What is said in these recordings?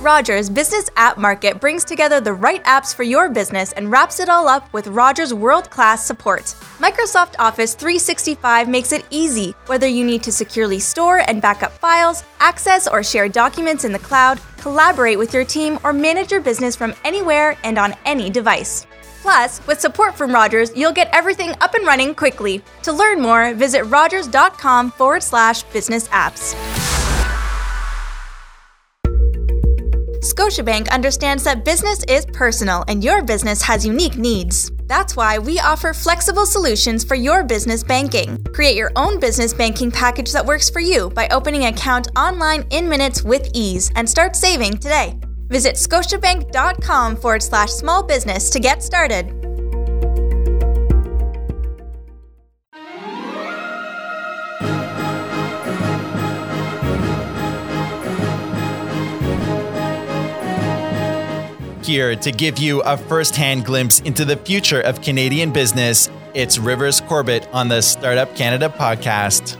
Rogers Business App Market brings together the right apps for your business and wraps it all up with Rogers world class support. Microsoft Office 365 makes it easy, whether you need to securely store and backup files, access or share documents in the cloud, collaborate with your team, or manage your business from anywhere and on any device. Plus, with support from Rogers, you'll get everything up and running quickly. To learn more, visit rogers.com forward slash business apps. Scotiabank understands that business is personal and your business has unique needs. That's why we offer flexible solutions for your business banking. Create your own business banking package that works for you by opening an account online in minutes with ease and start saving today. Visit scotiabank.com forward slash small business to get started. Here to give you a first hand glimpse into the future of Canadian business, it's Rivers Corbett on the Startup Canada podcast.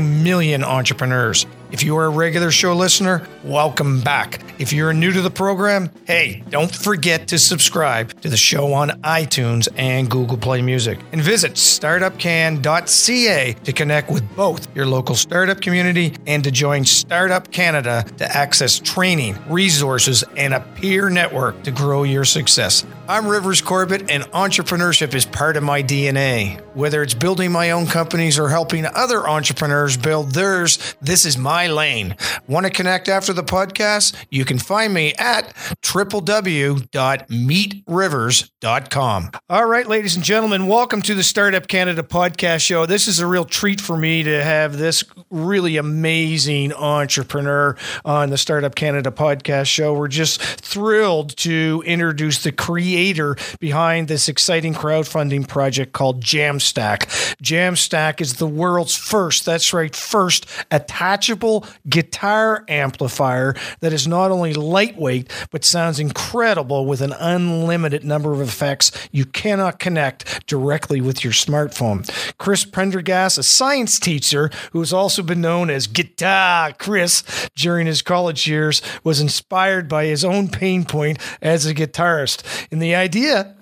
million entrepreneurs. If you are a regular show listener, welcome back. If you're new to the program, hey, don't forget to subscribe to the show on iTunes and Google Play Music. And visit startupcan.ca to connect with both your local startup community and to join Startup Canada to access training, resources, and a peer network to grow your success. I'm Rivers Corbett, and entrepreneurship is part of my DNA. Whether it's building my own companies or helping other entrepreneurs build theirs, this is my lane. Want to connect after the podcast? You can find me at www.meetrivers.com. All right, ladies and gentlemen, welcome to the Startup Canada podcast show. This is a real treat for me to have this really amazing entrepreneur on the Startup Canada podcast show. We're just thrilled to introduce the creator behind this exciting crowdfunding project called Jamstack. Jamstack is the world's first, that's right, first attachable guitar amplifier that is not only lightweight, but sounds incredible with an unlimited number of effects you cannot connect directly with your smartphone. Chris Prendergast, a science teacher who has also been known as Guitar Chris during his college years, was inspired by his own pain point as a guitarist. And the idea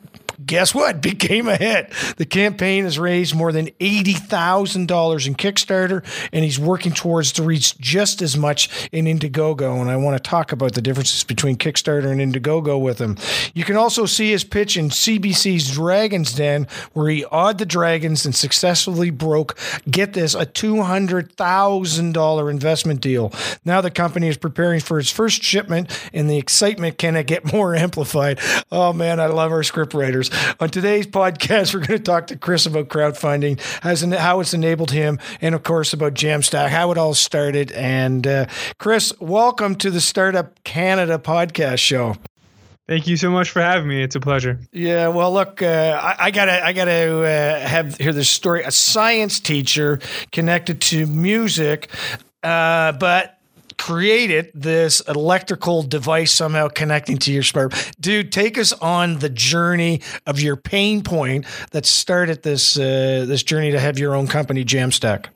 guess what? Became a hit. The campaign has raised more than $80,000 in Kickstarter, and he's working towards to reach just as much in Indiegogo. And I want to talk about the differences between Kickstarter and Indiegogo with him. You can also see his pitch in CBC's Dragon's Den, where he awed the dragons and successfully broke, get this, a $200,000 investment deal. Now the company is preparing for its first shipment, and the excitement cannot get more amplified. Oh man, I love our scriptwriters. On today's podcast, we're going to talk to Chris about crowdfunding, how it's enabled him, and of course about Jamstack, how it all started. And uh, Chris, welcome to the Startup Canada podcast show. Thank you so much for having me. It's a pleasure. Yeah, well, look, uh, I, I, gotta, I gotta uh, have hear this story. A science teacher connected to music, uh, but created this electrical device somehow connecting to your smart. Dude, take us on the journey of your pain point that started this uh, this journey to have your own company, Jamstack.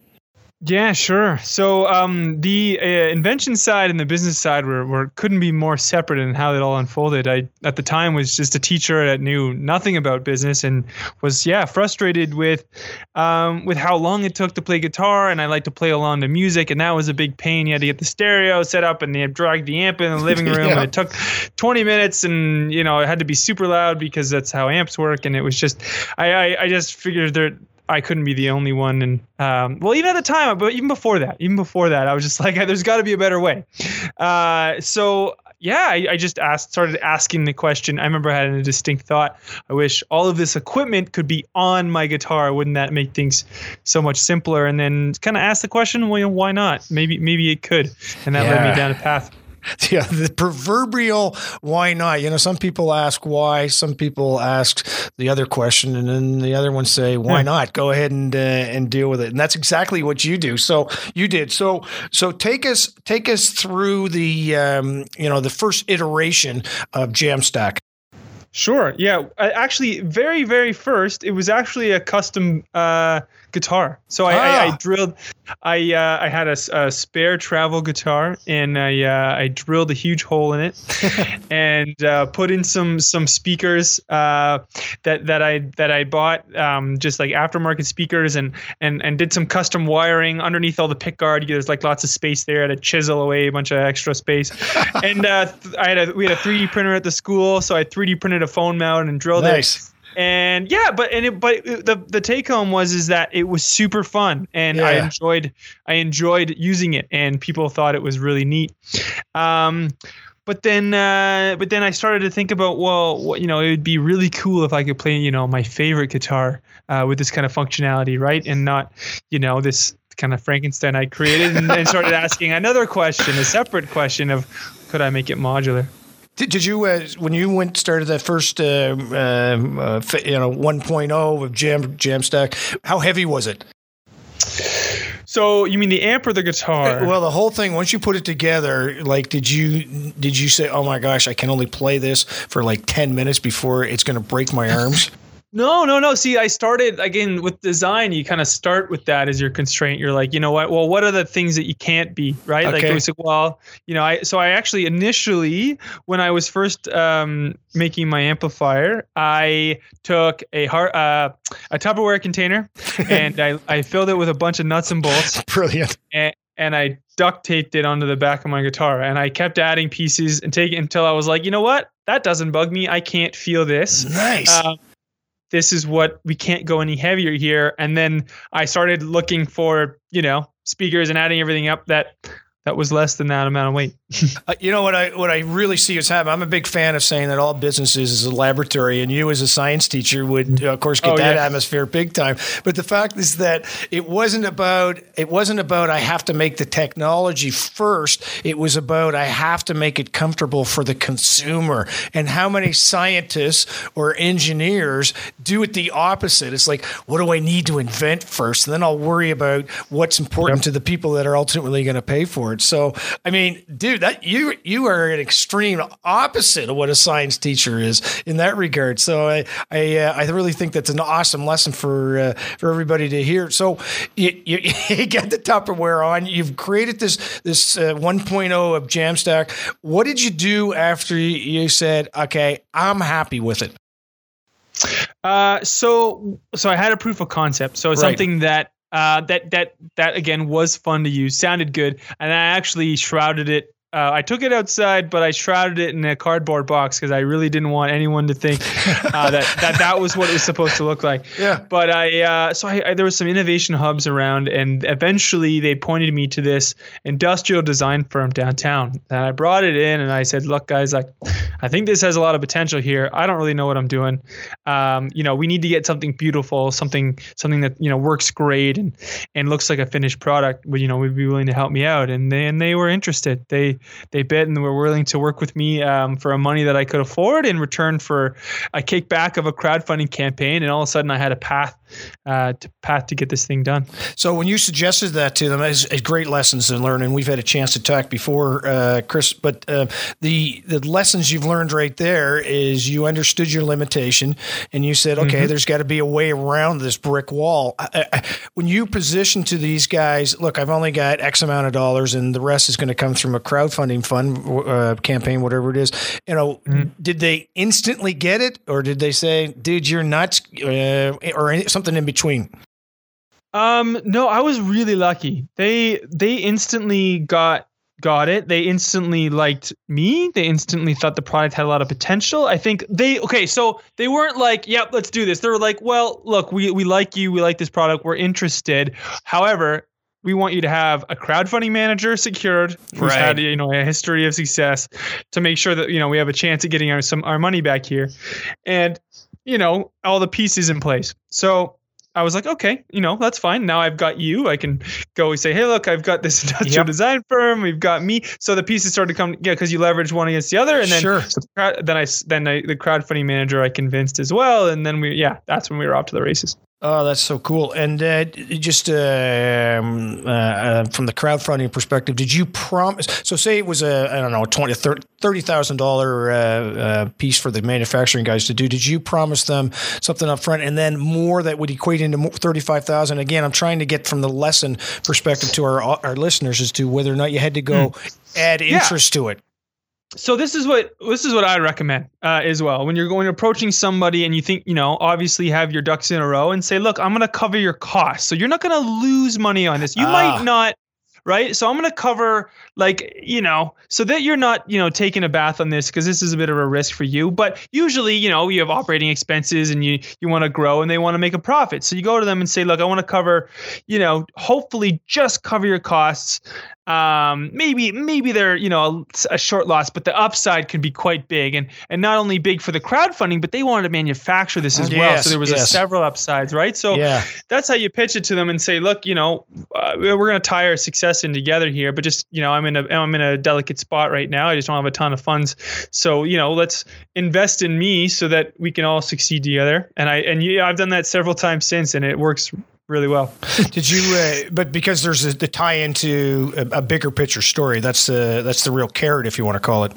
Yeah, sure. So um, the uh, invention side and the business side were, were couldn't be more separate in how it all unfolded. I at the time was just a teacher that knew nothing about business and was yeah frustrated with um, with how long it took to play guitar and I like to play along to music and that was a big pain. You had to get the stereo set up and they had dragged the amp in the living room yeah. and it took 20 minutes and you know it had to be super loud because that's how amps work and it was just I I, I just figured there I couldn't be the only one. And um, well, even at the time, but even before that, even before that, I was just like, there's got to be a better way. Uh, so yeah, I, I, just asked, started asking the question. I remember having a distinct thought. I wish all of this equipment could be on my guitar. Wouldn't that make things so much simpler? And then kind of asked the question, well, you know, why not? Maybe, maybe it could. And that yeah. led me down a path. yeah, the proverbial why not? You know, some people ask why, some people ask the other question, and then the other ones say why yeah. not? Go ahead and uh, and deal with it. And that's exactly what you do. So you did. So so take us take us through the um, you know the first iteration of Jamstack. Sure. Yeah. Actually, very very first, it was actually a custom. Uh, guitar. So I, ah. I, I ah. drilled, I uh, I had a, a, spare travel guitar and I uh, I drilled a huge hole in it and uh, put in some some speakers uh, that that I that I bought um, just like aftermarket speakers and and and did some custom wiring underneath all the pick guard. There's like lots of space there. I had to chisel away a bunch of extra space. and uh, I had a we had a 3D printer at the school, so I 3D printed a phone mount and drilled nice. it and yeah but and it, but the the take home was is that it was super fun. And yeah. i enjoyed i enjoyed using it and people thought it was really neat. Um but then uh, but then I started to think about well what, you know it would be really cool if I could play you know my favorite guitar uh, with this kind of functionality right? And not you know this kind of Frankenstein I created and then started asking another question a separate question of could I make it modular did, did you uh, when you went started that first uh, um, uh, you know 1.0 of Jam Jamstack? How heavy was it? So you mean the amp or the guitar? Uh, well, the whole thing. Once you put it together, like, did you did you say, "Oh my gosh, I can only play this for like ten minutes before it's going to break my arms"? No, no, no. See, I started again with design. You kind of start with that as your constraint. You're like, you know what? Well, what are the things that you can't be, right? Okay. Like, it was like, well, you know, I so I actually initially when I was first um, making my amplifier, I took a heart, uh, a Tupperware container and I I filled it with a bunch of nuts and bolts. Brilliant. And, and I duct taped it onto the back of my guitar and I kept adding pieces and taking until I was like, you know what? That doesn't bug me. I can't feel this. Nice. Um, this is what we can't go any heavier here. And then I started looking for, you know, speakers and adding everything up that that was less than that amount of weight. uh, you know what I what I really see is happening. I'm a big fan of saying that all businesses is a laboratory, and you as a science teacher would, of course, get oh, that yeah. atmosphere big time. But the fact is that it wasn't about it wasn't about I have to make the technology first. It was about I have to make it comfortable for the consumer. And how many scientists or engineers do it the opposite? It's like, what do I need to invent first, and then I'll worry about what's important yep. to the people that are ultimately going to pay for it. So, I mean, dude, that you you are an extreme opposite of what a science teacher is in that regard. So, I I, uh, I really think that's an awesome lesson for uh, for everybody to hear. So, you, you, you get the Tupperware on. You've created this this uh, 1.0 of Jamstack. What did you do after you said, "Okay, I'm happy with it"? Uh, so so I had a proof of concept. So right. something that uh, that that that again was fun to use, sounded good, and I actually shrouded it uh, I took it outside, but I shrouded it in a cardboard box because I really didn't want anyone to think uh, that, that that was what it was supposed to look like. Yeah. But I uh, so I, I, there was some innovation hubs around, and eventually they pointed me to this industrial design firm downtown. And I brought it in, and I said, "Look, guys, like I think this has a lot of potential here. I don't really know what I'm doing. Um, you know, we need to get something beautiful, something something that you know works great and and looks like a finished product. But you know, would be willing to help me out." And they and they were interested. They they bid and were willing to work with me um, for a money that I could afford in return for a kickback of a crowdfunding campaign. And all of a sudden, I had a path uh, to path to get this thing done. So when you suggested that to them, as, as great lessons to learn, and we've had a chance to talk before, uh, Chris. But uh, the the lessons you've learned right there is you understood your limitation, and you said, okay, mm-hmm. there's got to be a way around this brick wall. I, I, when you position to these guys, look, I've only got X amount of dollars, and the rest is going to come from a crowdfunding fund uh, campaign, whatever it is. You know, mm-hmm. did they instantly get it, or did they say, dude, you're nuts, uh, or something? Something in between? Um, no, I was really lucky. They they instantly got got it. They instantly liked me. They instantly thought the product had a lot of potential. I think they okay, so they weren't like, "Yep, let's do this." They were like, "Well, look, we we like you. We like this product. We're interested. However, we want you to have a crowdfunding manager secured who's Right. had you know a history of success to make sure that you know we have a chance at getting our some our money back here, and you know all the pieces in place. So I was like, okay, you know that's fine. Now I've got you. I can go and say, hey, look, I've got this industrial Yep. design firm. We've got me. So the pieces started to come, yeah, because you leverage one against the other, and then Sure. then I then I, the crowdfunding manager I convinced as well, and then we yeah, that's when we were off to the races. Oh, that's so cool. And uh, just um, uh, uh, from the crowdfunding perspective, did you promise? So, say it was a I don't know twenty thirty thousand dollar uh, uh, piece for the manufacturing guys to do. Did you promise them something up front, and then more that would equate into thirty five thousand? Again, I'm trying to get from the lesson perspective to our our listeners as to whether or not you had to go add Yeah. interest to it. So this is what this is what I recommend uh, as well. When you're going approaching somebody and you think you know, obviously have your ducks in a row and say, look, I'm going to cover your costs, so you're not going to lose money on this. You Ah. might not. Right. So I'm going to cover like, you know, so that you're not, you know, taking a bath on this because this is a bit of a risk for you. But usually, you know, you have operating expenses and you, you want to grow and they want to make a profit. So you go to them and say, look, I want to cover, you know, hopefully just cover your costs. Um, maybe, maybe they're, you know, a, a short loss, but the upside could be quite big and, and not only big for the crowdfunding, but they wanted to manufacture this as well. So there was yes. several upsides, right? So Yeah. that's how you pitch it to them and say, look, you know, uh, we're going to tie our success in together here, but just, you know, I'm in a, I'm in a delicate spot right now. I just don't have a ton of funds. So, you know, let's invest in me so that we can all succeed together. And I, and yeah, I've done that several times since and it works really well. Did you? Uh, but because there's a, the tie into a, a bigger picture story. That's the that's the real carrot, if you want to call it.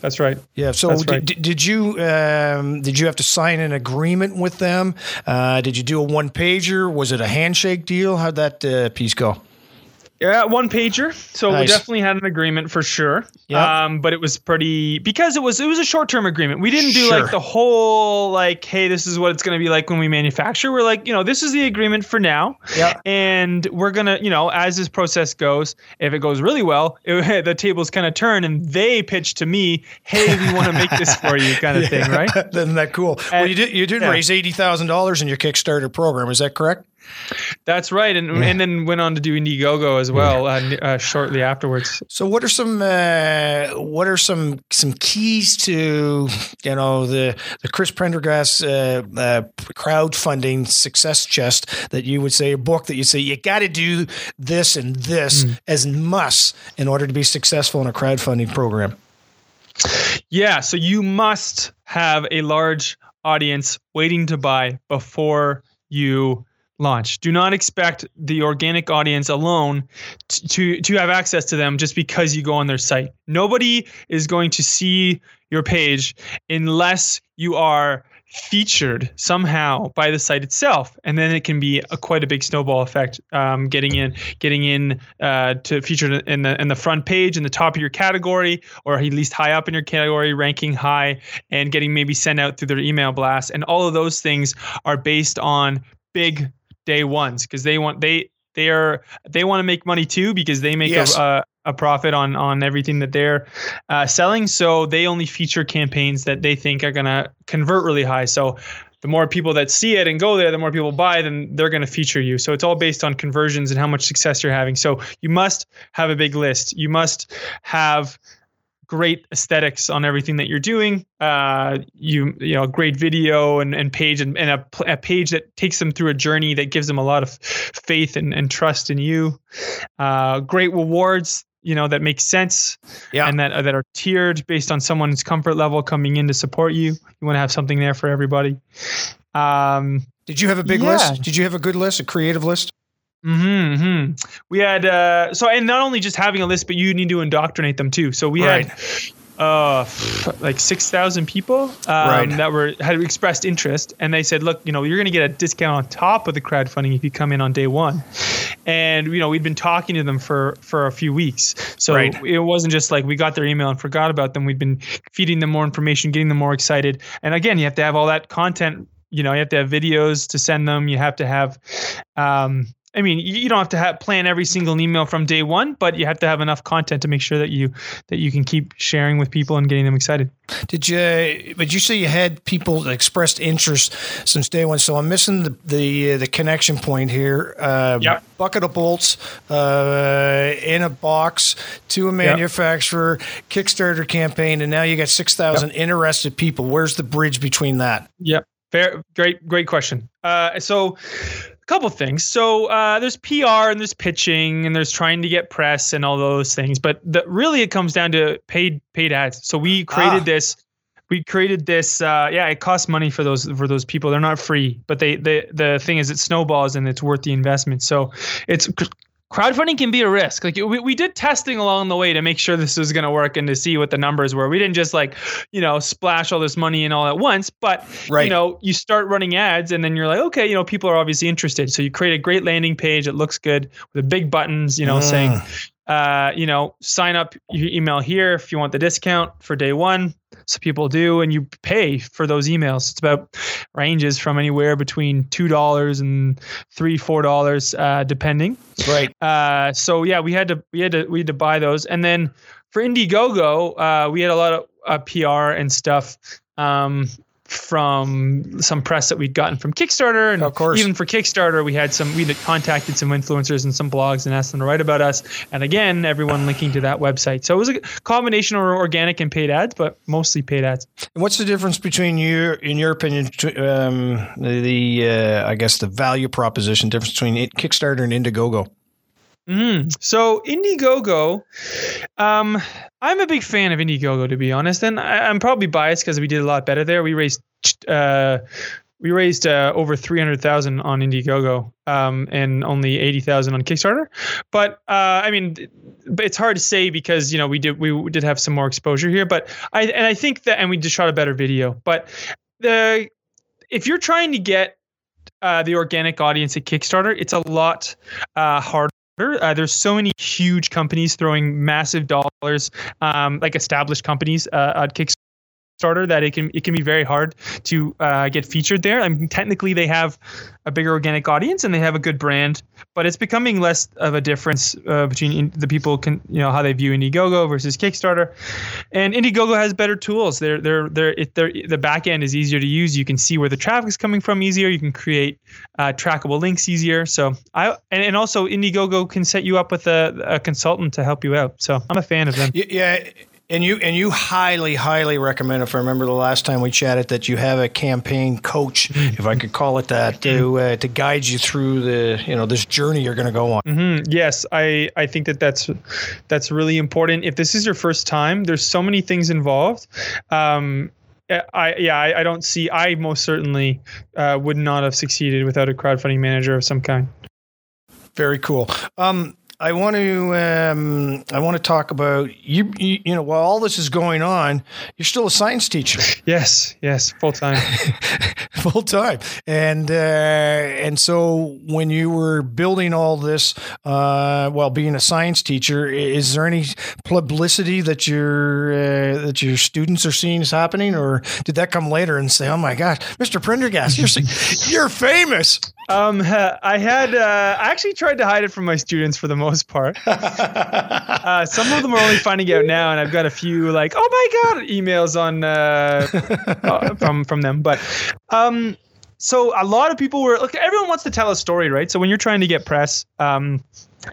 That's right. Yeah. So did, right. did, did you um, did you have to sign an agreement with them? Uh, did you do a one pager? Was it a handshake deal? How'd that uh, piece go? Yeah, one pager. So we definitely had an agreement for sure. Yeah. Um, but it was pretty because it was it was a short term agreement. We didn't do Sure. like the whole like, hey, this is what it's gonna be like when we manufacture. We're like, you know, this is the agreement for now. Yeah. And we're gonna, you know, as this process goes, if it goes really well, it, the tables kind of turn and they pitch to me, hey, we want to make this for you, kind of thing, right? Isn't that cool? well, you did you did yeah. raise eighty thousand dollars in your Kickstarter program. Is that correct? That's right. And and then went on to do Indiegogo as well uh, uh, shortly afterwards. So, what are some uh, what are some some keys to you know the the Chris Prendergast uh, uh, crowdfunding success chest that you would say a book that you say you got to do this and this as must in order to be successful in a crowdfunding program. Yeah, so you must have a large audience waiting to buy before you launch. Do not expect the organic audience alone to to have access to them just because you go on their site. Nobody is going to see your page unless you are featured somehow by the site itself and then it can be a quite a big snowball effect um, getting in getting in uh, to featured in the in the front page in the top of your category or at least high up in your category ranking high and getting maybe sent out through their email blast and all of those things are based on big day ones because they want they they are they want to make money too because they make Yes. a, a a profit on on everything that they're uh, selling. So they only feature campaigns that they think are going to convert really high. So the more people that see it and go there, the more people buy, then they're going to feature you. So it's all based on conversions and how much success you're having. So you must have a big list. You must have great aesthetics on everything that you're doing. Uh, you you know, great video and, and page and, and a, a page that takes them through a journey that gives them a lot of faith and, and trust in you. Uh, great rewards, you know, that make sense Yeah. and that uh, that are tiered based on someone's comfort level coming in to support you. You want to have something there for everybody. Um, Did you have a big Yeah. list? Did you have a good list, a creative list? Hmm hmm We had uh, so, and not only just having a list, but you need to indoctrinate them too. So we Right. had uh like 6000 people um, Right. that were had expressed interest and they said look you know you're going to get a discount on top of the crowdfunding if you come in on day one and you know we'd been talking to them for for a few weeks so Right. it wasn't just like we got their email and forgot about them we'd been feeding them more information getting them more excited and again you have to have all that content you know you have to have videos to send them you have to have um I mean, you don't have to have, plan every single email from day one, but you have to have enough content to make sure that you that you can keep sharing with people and getting them excited. Did you? But you say you had people that expressed interest since day one. So I'm missing the the, uh, the connection point here. Uh, Yep. Bucket of bolts uh, in a box to a manufacturer, Kickstarter campaign, and now you got six thousand interested people. Where's the bridge between that? Yep. Fair, great, great question. Uh, so, a couple things. So, uh, there's PR and there's pitching and there's trying to get press and all those things. But the, really, it comes down to paid paid ads. So we created Ah. this. We created this. Uh, yeah, it costs money for those for those people. They're not free, but they the the thing is, it snowballs and it's worth the investment. So it's crowdfunding can be a risk. Like we, we did testing along the way to make sure this was going to work and to see what the numbers were. We didn't just like, you know, splash all this money in all at once, but Right. you know, you start running ads and then you're like, okay, you know, people are obviously interested. So you create a great landing page. It looks good with the big buttons, you know, Mm. saying, uh, you know, sign up your email here if you want the discount for day one. So people do, and you pay for those emails. It's about ranges from anywhere between two dollars and three, four dollars, uh, depending. Right. Uh, so yeah, we had to we had to we had to buy those, and then for Indiegogo, uh, we had a lot of uh, PR and stuff um, from some press that we'd gotten from Kickstarter, and Of course. even for Kickstarter, we had some we had contacted some influencers and some blogs and asked them to write about us, and again, everyone linking to that website. So it was a combination of organic and paid ads, but mostly paid ads. And what's the difference between you, in your opinion, um, the, the uh, I guess the value proposition difference between Kickstarter and Indiegogo? Mm. So Indiegogo, um, I'm a big fan of Indiegogo to be honest, and I, I'm probably biased because we did a lot better there. We raised, uh, we raised uh, over three hundred thousand on Indiegogo, um, and only eighty thousand on Kickstarter. But uh, I mean, it's hard to say because you know we did we did have some more exposure here, but I and I think that and we just shot a better video. But the if you're trying to get uh, the organic audience at Kickstarter, it's a lot uh, harder. Uh, there's so many huge companies throwing massive dollars, um, like established companies uh, at Kickstarter, that it can it can be very hard to uh, get featured there. I mean, technically they have a bigger organic audience and they have a good brand, but it's becoming less of a difference uh, between in, the people can you know how they view Indiegogo versus Kickstarter. And Indiegogo has better tools. They're they're they're, it, they're the back end is easier to use. You can see where the traffic is coming from easier. You can create uh, trackable links easier. So I and, and also Indiegogo can set you up with a, a consultant to help you out. So I'm a fan of them. Yeah, and you and you highly, highly recommend. If I remember the last time we chatted, that you have a campaign coach, if I could call it that, to uh, to guide you through the you know this journey you're going to go on. Mhm. Yes, I I think that that's that's really important. If this is your first time, there's so many things involved. Um, I yeah, I, I don't see. I most certainly uh, would not have succeeded without a crowdfunding manager of some kind. Very cool. Um, I want to um, I want to talk about you, you. You know, while all this is going on, you're still a science teacher. Yes, yes, full time. full time and uh, and so when you were building all this uh, while being a science teacher is there any publicity that your uh, that your students are seeing is happening or did that come later and say oh my gosh mr prendergast you're you're famous Um, I had uh, I actually tried to hide it from my students for the most part. Uh, some of them are only finding out now, and I've got a few like, "Oh my god!" emails on uh, uh, from from them. But um, so a lot of people were look. Everyone wants to tell a story, right? So when you're trying to get press, um,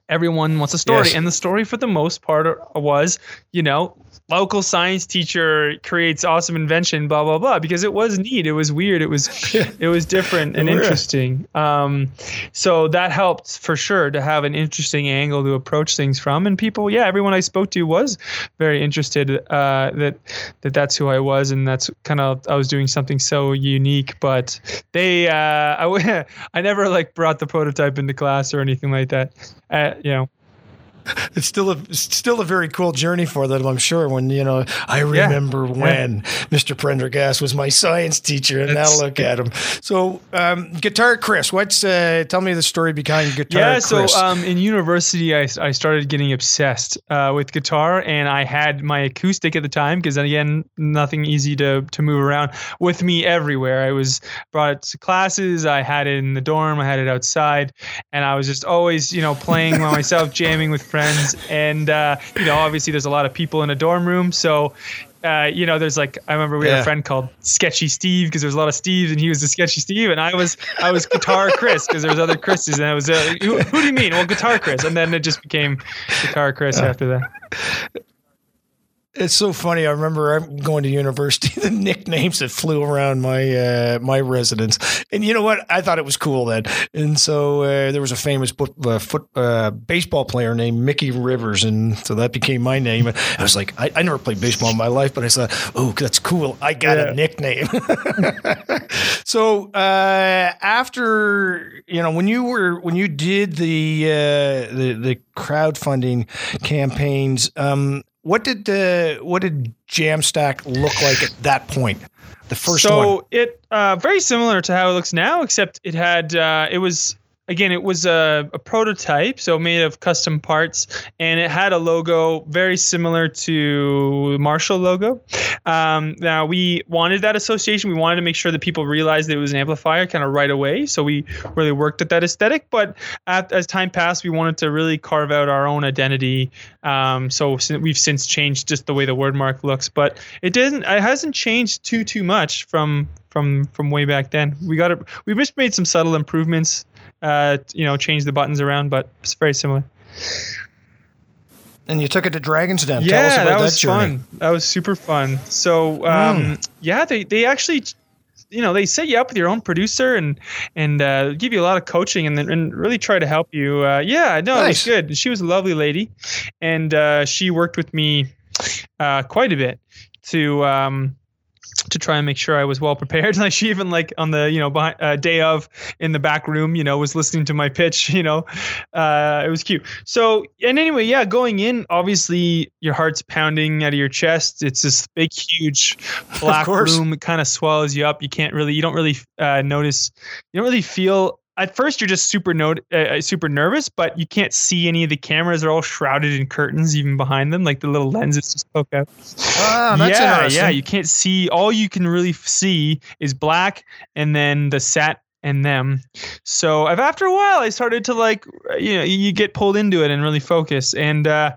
everyone wants a story, Yes. and the story for the most part was, you know, local science teacher creates awesome invention, blah blah blah, because it was neat, it was weird, it was it was different and interesting. Um, so that helped for sure to have an interesting angle to approach things from, and people, yeah, everyone I spoke to was very interested uh, that that that's who I was, and that's kind of I was doing something so unique. But they, uh, I, I never like brought the prototype into class or anything like that. Uh, you know, it's still a still a very cool journey for them, I'm sure. When you know, I remember yeah. when yeah. Mr. Prendergast was my science teacher, and it's, now look at him. So, um, Guitar Chris, what's uh, tell me the story behind Guitar yeah, Chris? so um, in university, I, I started getting obsessed uh, with guitar, and I had my acoustic at the time because again, nothing easy to to move around with me everywhere. I was brought it to classes, I had it in the dorm, I had it outside, and I was just always you know playing by myself, jamming with friends. And, uh, you know, obviously there's a lot of people in a dorm room. So, uh, you know, there's like I remember we yeah. had a friend called Sketchy Steve because there's a lot of Steves and he was the Sketchy Steve and I was I was Guitar Chris because there was other Chris's and I was uh, who, who, do you mean? Well, Guitar Chris and then it just became Guitar Chris after that. It's so funny. I remember I'm going to university. The nicknames that flew around my uh, my residence, and you know what? I thought it was cool then. And so uh, there was a famous foot, uh, foot uh, baseball player named Mickey Rivers, and so that became my name. I was like, I, I never played baseball in my life, but I thought, oh, that's cool. I got yeah. a nickname. so uh, after you know when you were when you did the uh, the the crowdfunding campaigns. Um, what did uh, what did Jamstack look like at that point? The first so one. So it uh, very similar to how it looks now, except it had uh, it was again, it was a, a, prototype, so made of custom parts, and it had a logo very similar to Marshall logo. Um, now we wanted that association. We wanted to make sure that people realized that it was an amplifier kind of right away. So we really worked at that aesthetic. But at, as time passed, we wanted to really carve out our own identity. Um, so we've since changed just the way the word mark looks, but it didn't. It hasn't changed too too much from from from way back then. We got it. We just made some subtle improvements uh, you know, change the buttons around, but it's very similar. And you took it to Dragon's Den. Yeah, that was that fun. That was super fun. So, um, mm. yeah, they, they actually, you know, they set you up with your own producer and and uh, give you a lot of coaching and and really try to help you. Uh, yeah, no, nice. it was good. She was a lovely lady, and uh, she worked with me uh, quite a bit to um, to try and make sure I was well prepared. Like she even like on the you know behind, uh, day of in the back room, you know, was listening to my pitch. You know, uh, it was cute. So and anyway, yeah, going in, obviously your heart's pounding out of your chest. It's this big, huge black room. It kind of swells you up. You can't really, you don't really uh, notice, you don't really feel at first you're just super no- uh, uh, super nervous, but you can't see any of the cameras. They're all shrouded in curtains, even behind them. Like the little lenses just poke out. That's yeah, yeah. You can't see. All you can really see is black, and then the sat and them. So after a while, I started to like, you know, you get pulled into it and really focus. And uh,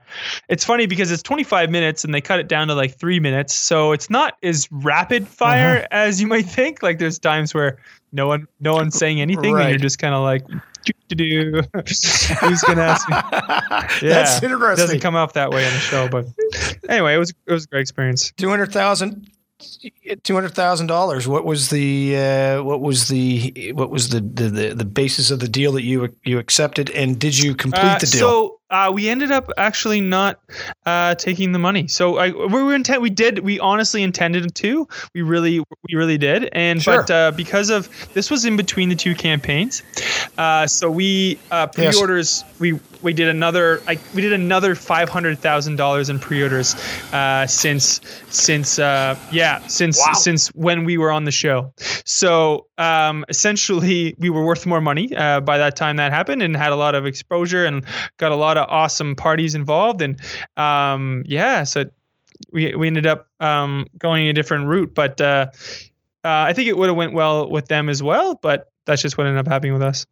it's funny because it's 25 minutes and they cut it down to like three minutes. So it's not as rapid fire uh-huh. as you might think. Like there's times where no one, no one's saying anything, right. and you're just kind of like, do do. Who's gonna ask me? Yeah, That's interesting. It doesn't come off that way on the show, but anyway, it was it was a great experience. Two hundred thousand two hundred thousand dollars. What was the uh, what was the what was the, the the basis of the deal that you you accepted, and did you complete uh, the deal? So uh, we ended up actually not uh, taking the money. So I, we were intent. We did. We honestly intended to. We really, we really did. And sure. but uh, because of this was in between the two campaigns, uh, so we uh, pre-orders. Yes. We we did another. I, we did another five hundred thousand dollars in pre-orders uh, since since yeah since wow. since when we were on the show. So um, essentially, we were worth more money by that time that happened, and had a lot of exposure and got a lot of awesome parties involved, and um, yeah, so we we ended up um, going a different route, but uh, uh, I think it would have went well with them as well, but that's just what ended up happening with us.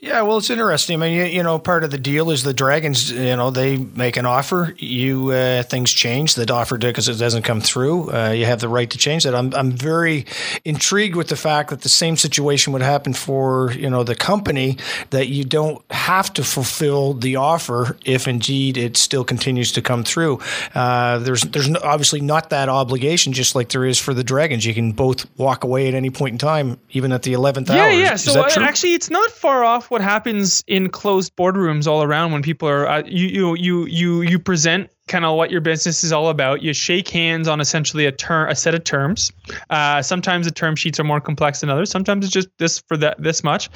Yeah, well, it's interesting. I mean, you, you, know, part of the deal is the Dragons. You know, they make an offer. You uh, things change. That offer because it doesn't come through. Uh, you have the right to change that. I'm I'm very intrigued with the fact that the same situation would happen for you know the company that you don't have to fulfill the offer if indeed it still continues to come through. Uh, there's there's obviously not that obligation, just like there is for the Dragons. You can both walk away at any point in time, even at the eleventh yeah, hour. Yeah, yeah. So uh, actually, it's not far far off what happens in closed boardrooms all around when people are uh, you you you you you present kind of what your business is all about. You shake hands on essentially a term, a set of terms. Uh, sometimes the term sheets are more complex than others. Sometimes it's just this for that this much,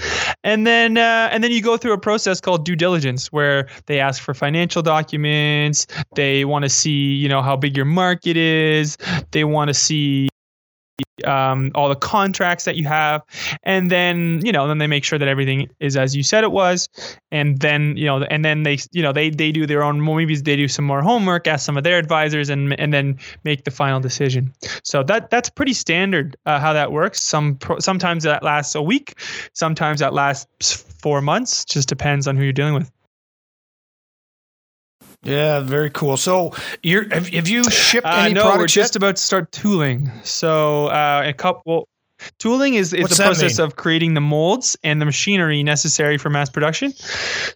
and then uh, and then you go through a process called due diligence where they ask for financial documents. They want to see you know how big your market is. They want to see um, all the contracts that you have, and then you know, then they make sure that everything is as you said it was, and then you know, and then they you know they they do their own maybe they do some more homework, ask some of their advisors, and and then make the final decision. So that that's pretty standard uh, how that works. Some sometimes that lasts a week, sometimes that lasts four months. Just depends on who you're dealing with. Yeah, very cool. So, you're have, have you shipped uh, any no, products we're yet? just about to start tooling. So, uh, a couple. Well, tooling is What's the process mean? of creating the molds and the machinery necessary for mass production.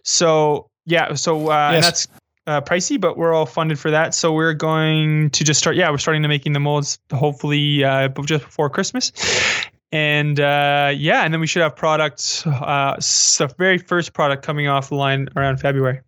So, yeah. So, uh, and Yes. that's uh, pricey, but we're all funded for that. So we're going to just start. Yeah, we're starting to making the molds. Hopefully, uh, just before Christmas. And uh, yeah, and then we should have products. Uh, the very first product coming off the line around February.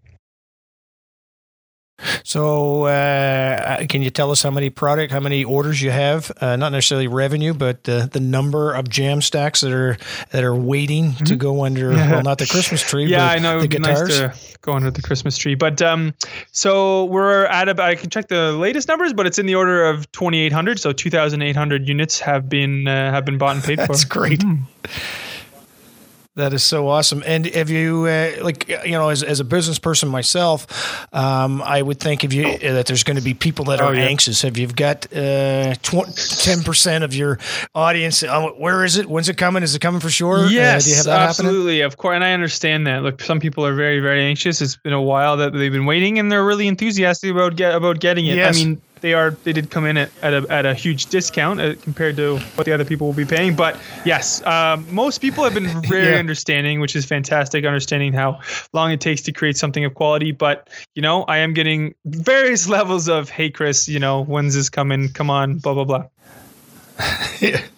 So, uh, can you tell us how many product, how many orders you have? Uh, not necessarily revenue, but uh, the number of Jamstacks that are that are waiting to go under. Well, not the Christmas tree. Mm-hmm. Yeah, but I know the guitars. nice to go under the Christmas tree. But um, so we're at about. I can check the latest numbers, but it's in the order of 2,800. So 2,800 units have been uh, have been bought and paid for. That's great. That is so awesome. And have you, uh, like, you know, as, as a business person myself, um, I would think if you uh, that there's going to be people that Oh, are yeah. anxious. Have you got uh, ten percent of your audience? Uh, where is it? When's it coming? Is it coming for sure? Uh, Yes, do you have that happening? absolutely, of course, and I understand that. Look, some people are very, very anxious. It's been a while that they've been waiting, and they're really enthusiastic about get about getting it. Yes. I mean, they are they did come in at, at a at a huge discount uh, compared to what the other people will be paying. But yes, um, most people have been very Yeah. understanding, which is fantastic. Understanding how long it takes to create something of quality. But you know, I am getting various levels of hey, Chris, you know, when's this coming? Come on, blah blah blah. Yeah.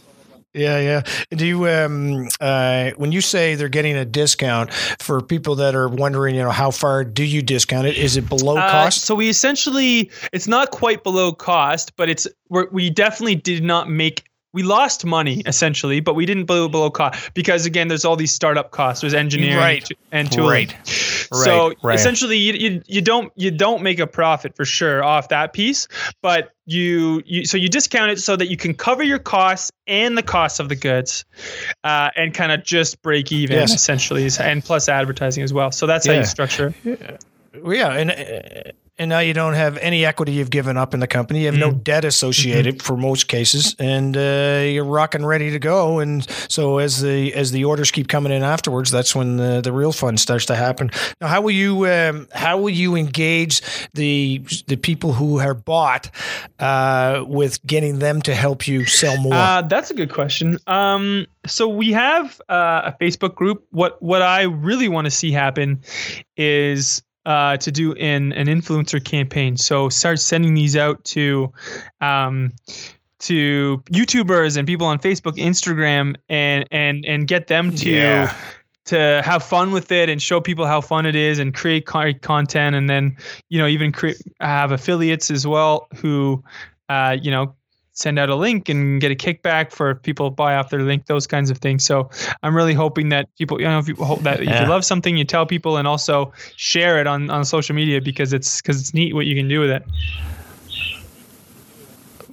Yeah, yeah. Do you um uh when you say they're getting a discount for people that are wondering, you know, how far do you discount it? Is it below Uh, cost? So we essentially, it's not quite below cost, but it's we're, we definitely did not make. We lost money essentially, but we didn't below below cost because again, there's all these startup costs. There's engineering Right. and tooling. Right. So Right, right. essentially, you, you you don't you don't make a profit for sure off that piece, but you you so you discount it so that you can cover your costs and the costs of the goods, uh, and kind of just break even Yes. essentially, and plus advertising as well. So that's how you structure. it. Well, yeah, and uh, and now you don't have any equity you've given up in the company. You have no Mm. debt associated Mm-hmm. for most cases, and uh, you're rocking ready to go. And so as the as the orders keep coming in afterwards, that's when the, the real fun starts to happen. Now, how will you um, how will you engage the the people who are bought uh, with getting them to help you sell more? Uh, that's a good question. Um, so we have uh, a Facebook group. What what I really want to see happen is uh, to do in an influencer campaign. So start sending these out to um, to YouTubers and people on Facebook, Instagram, and and and get them to Yeah. to have fun with it and show people how fun it is and create content and then you know even create have affiliates as well who uh, you know send out a link and get a kickback for if people buy off their link those kinds of things so i'm really hoping that people you know if you hope that if Yeah. you love something you tell people and also share it on on social media because it's because it's neat what you can do with it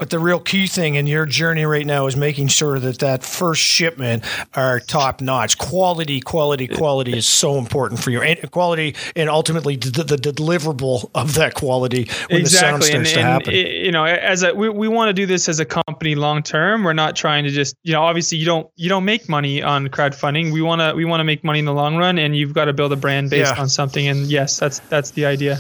But the real key thing in your journey right now is making sure that that first shipment are top notch. Quality, quality, quality is so important for you. And quality and ultimately the, the deliverable of that quality when the sound starts and, to and, happen. you know as a we, we want to do this as a company long term we're not trying to just you know obviously you don't you don't make money on crowdfunding we want to we want to make money in the long run and you've got to build a brand based Yeah. on something and yes that's that's the idea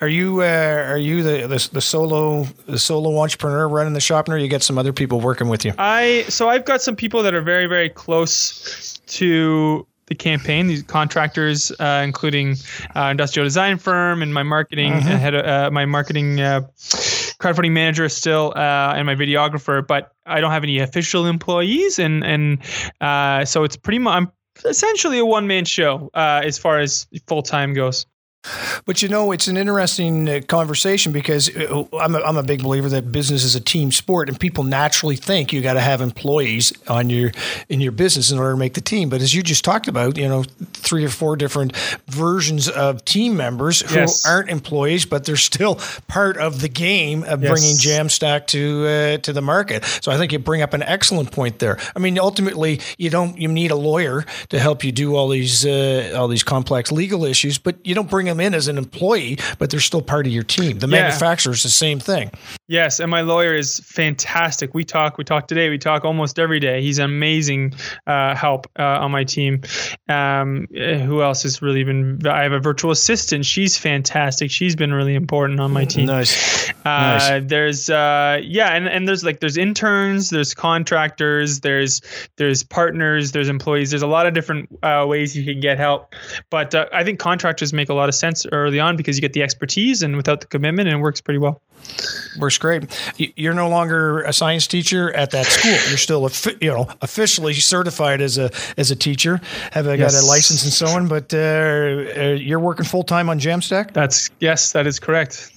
Are you uh, are you the, the the solo the solo entrepreneur running the shop, or you got some other people working with you? I so I've got some people that are very very close to the campaign. These contractors, uh, including uh, industrial design firm and my marketing Mm-hmm. uh, head, uh, my marketing uh, crowdfunding manager still, uh, and my videographer. But I don't have any official employees, and and uh, so it's pretty much I'm essentially a one man show uh, as far as full time goes. But you know, it's an interesting uh, conversation because uh, I'm a, I'm a big believer that business is a team sport, and people naturally think you got to have employees on your in your business in order to make the team. But as you just talked about, you know, three or four different versions of team members who yes. aren't employees, but they're still part of the game of yes. bringing Jamstack to uh, to the market. So I think you bring up an excellent point there. I mean, ultimately, you don't you need a lawyer to help you do all these uh, all these complex legal issues, but you don't bring them in as an employee, but they're still part of your team. The yeah. manufacturer is the same thing. Yes, and my lawyer is fantastic. We talk, we talk today, we talk almost every day. He's an amazing uh, help uh, on my team. Um, who else has really been? I have a virtual assistant. She's fantastic. She's been really important on my team. Nice. Uh, nice. There's uh, yeah, and, and there's like there's interns, there's contractors, there's there's partners, there's employees. There's a lot of different uh, ways you can get help, but uh, I think contractors make a lot of sense early on because you get the expertise and without the commitment, and it works pretty well. Works great. You're no longer a science teacher at that school. You're still, you know, officially certified as a as a teacher. Have yes. got a license and so on. But uh, uh you're working full time on Jamstack. That's yes, that is correct.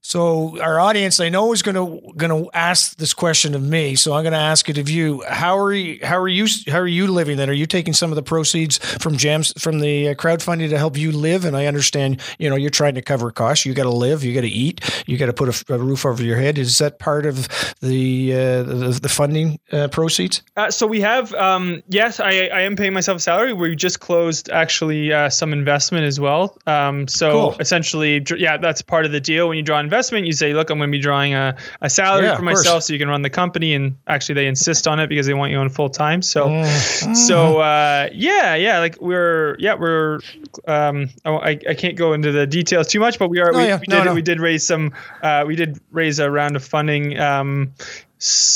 So our audience, I know, is going to going to ask this question of me. So I'm going to ask it of you. How are you? How are you? How are you living? Then are you taking some of the proceeds from Jams from the uh, crowdfunding to help you live? And I understand, you know, you're trying to cover costs. You got to live. You got to eat. You got to put a, a, roof over your head. Is that part of the uh, the, the, funding uh, proceeds? Uh, so we have, um, yes, I, I am paying myself a salary. We just closed actually uh, some investment as well. Um, so cool. essentially, yeah, that's part of the deal when you draw investment, you say, look, I'm going to be drawing a, a salary yeah, for myself so you can run the company. And actually, they insist on it because they want you on full time. So, mm. so uh, yeah, yeah, like we're, yeah, we're, um, I, I can't go into the details too much, but we are, oh, we, yeah. we, did, no, no. we did raise some, uh, we did raise a round of funding um,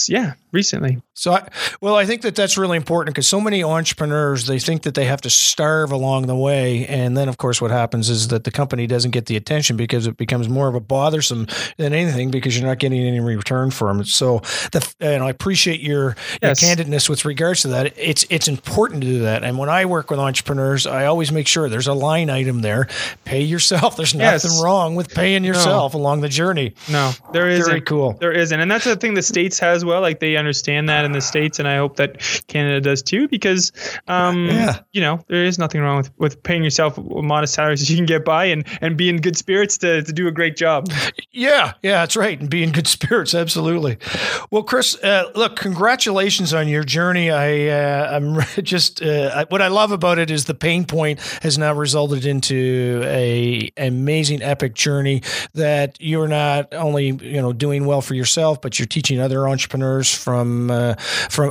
yeah, recently. So, I, well, I think that that's really important because so many entrepreneurs they think that they have to starve along the way, and then of course what happens is that the company doesn't get the attention because it becomes more of a bothersome than anything because you're not getting any return from it. So, the and I appreciate your, yes. your candidness with regards to that. It's it's important to do that, and when I work with entrepreneurs, I always make sure there's a line item there. Pay yourself. There's nothing yes. wrong with paying yourself no. along the journey. No, there is very cool. There isn't, and that's the thing the states has well. Like they understand that in the states, and I hope that Canada does too. Because, um, yeah. you know, there is nothing wrong with, with paying yourself modest salaries as you can get by, and and be in good spirits to to do a great job. Yeah, yeah, that's right, and be in good spirits, absolutely. Well, Chris, uh, look, congratulations on your journey. I uh, I'm just uh, what I love about it is the pain point has now resulted into a amazing epic journey that you're not only you know doing well for yourself, but you're teaching other entrepreneurs from from uh,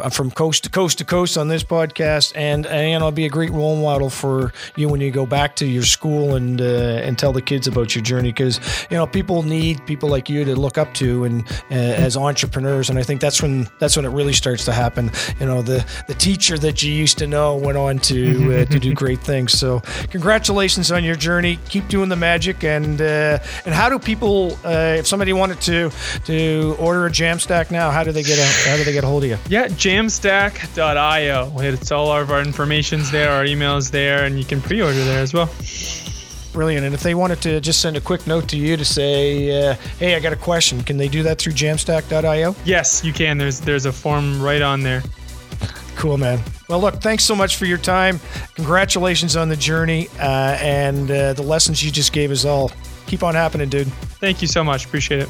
from coast to coast to coast on this podcast, and and it'll be a great role model for you when you go back to your school and uh, and tell the kids about your journey because you know people need people like you to look up to and uh, as entrepreneurs, and I think that's when that's when it really starts to happen. You know, the the teacher that you used to know went on to uh, to do great things. So congratulations on your journey. Keep doing the magic, and uh, and how do people if somebody wanted to to order a Jamstack now? How do they get a how do they get a hold of you? Yeah, jamstack.io. It's all of our information's there, our emails there, and you can pre-order there as well. Brilliant. And if they wanted to just send a quick note to you to say, uh, "Hey, I got a question," can they do that through jamstack.io? Yes, you can. There's there's a form right on there. Cool, man. Well, look, thanks so much for your time. Congratulations on the journey uh, and uh, the lessons you just gave us all. Keep on happening, dude. Thank you so much. Appreciate it.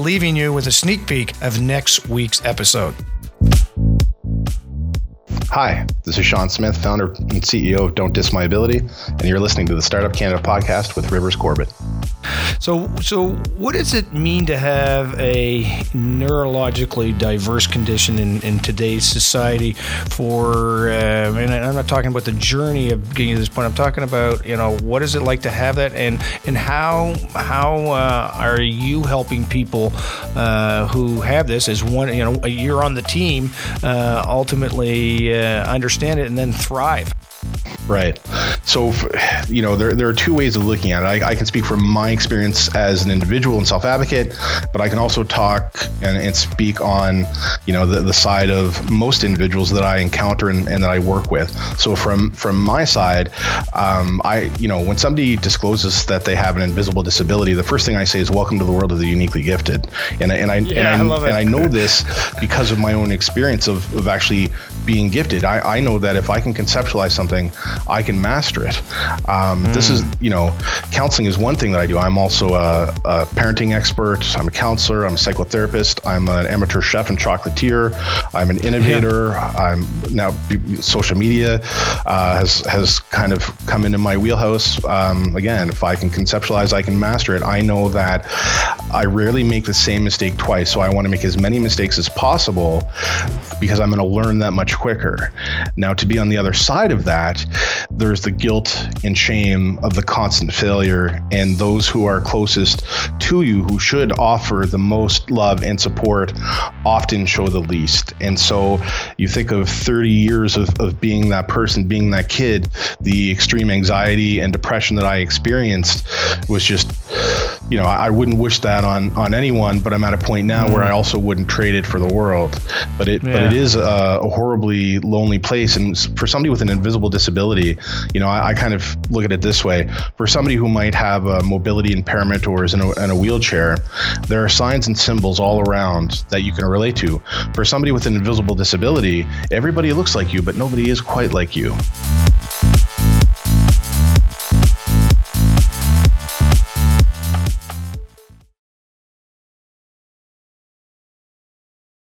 leaving you with a sneak peek of next week's episode. Hi, this is Sean Smith, founder and CEO of Don't Diss My Ability, and you're listening to the Startup Canada podcast with Rivers Corbett. So, so what does it mean to have a neurologically diverse condition in, in today's society? For uh, and I'm not talking about the journey of getting to this point. I'm talking about you know what is it like to have that, and and how how uh, are you helping people uh, who have this as one? You know, you're on the team. Uh, ultimately, uh, understand it and then thrive. Right. So, you know, there, there are two ways of looking at it. I, I can speak from my experience as an individual and self advocate, but I can also talk and, and speak on, you know, the, the side of most individuals that I encounter and, and that I work with. So, from from my side, um, I, you know, when somebody discloses that they have an invisible disability, the first thing I say is, "Welcome to the world of the uniquely gifted." And, and I yeah, and I, I and I know this because of my own experience of, of actually being gifted. I, I know that if I can conceptualize something I can master it. Um, mm. This is, hmm. you know, counseling is one thing that I do. I'm also a, a, parenting expert. I'm a counselor. I'm a psychotherapist. I'm an amateur chef and chocolatier. I'm an innovator. Yeah. I'm now social media uh, has has kind of come into my wheelhouse. Um, again, if I can conceptualize, I can master it. I know that I rarely make the same mistake twice, so I want to make as many mistakes as possible because I'm going to learn that much quicker. Now, to be on the other side of that, there's the guilt and shame of the constant failure, and those who are closest to you, who should offer the most love and support, often show the least. And so you think of 30 years of, of being that person, being that kid, the extreme anxiety and depression that I experienced was just you know, I wouldn't wish that on on anyone, but I'm at a point now mm. where I also wouldn't trade it for the world. But it yeah. but it is a, a, horribly lonely place, and for somebody with an invisible disability, you know, I, I, kind of look at it this way: for somebody who might have a mobility impairment or is in a, in a wheelchair, there are signs and symbols all around that you can relate to. For somebody with an invisible disability, everybody looks like you, but nobody is quite like you.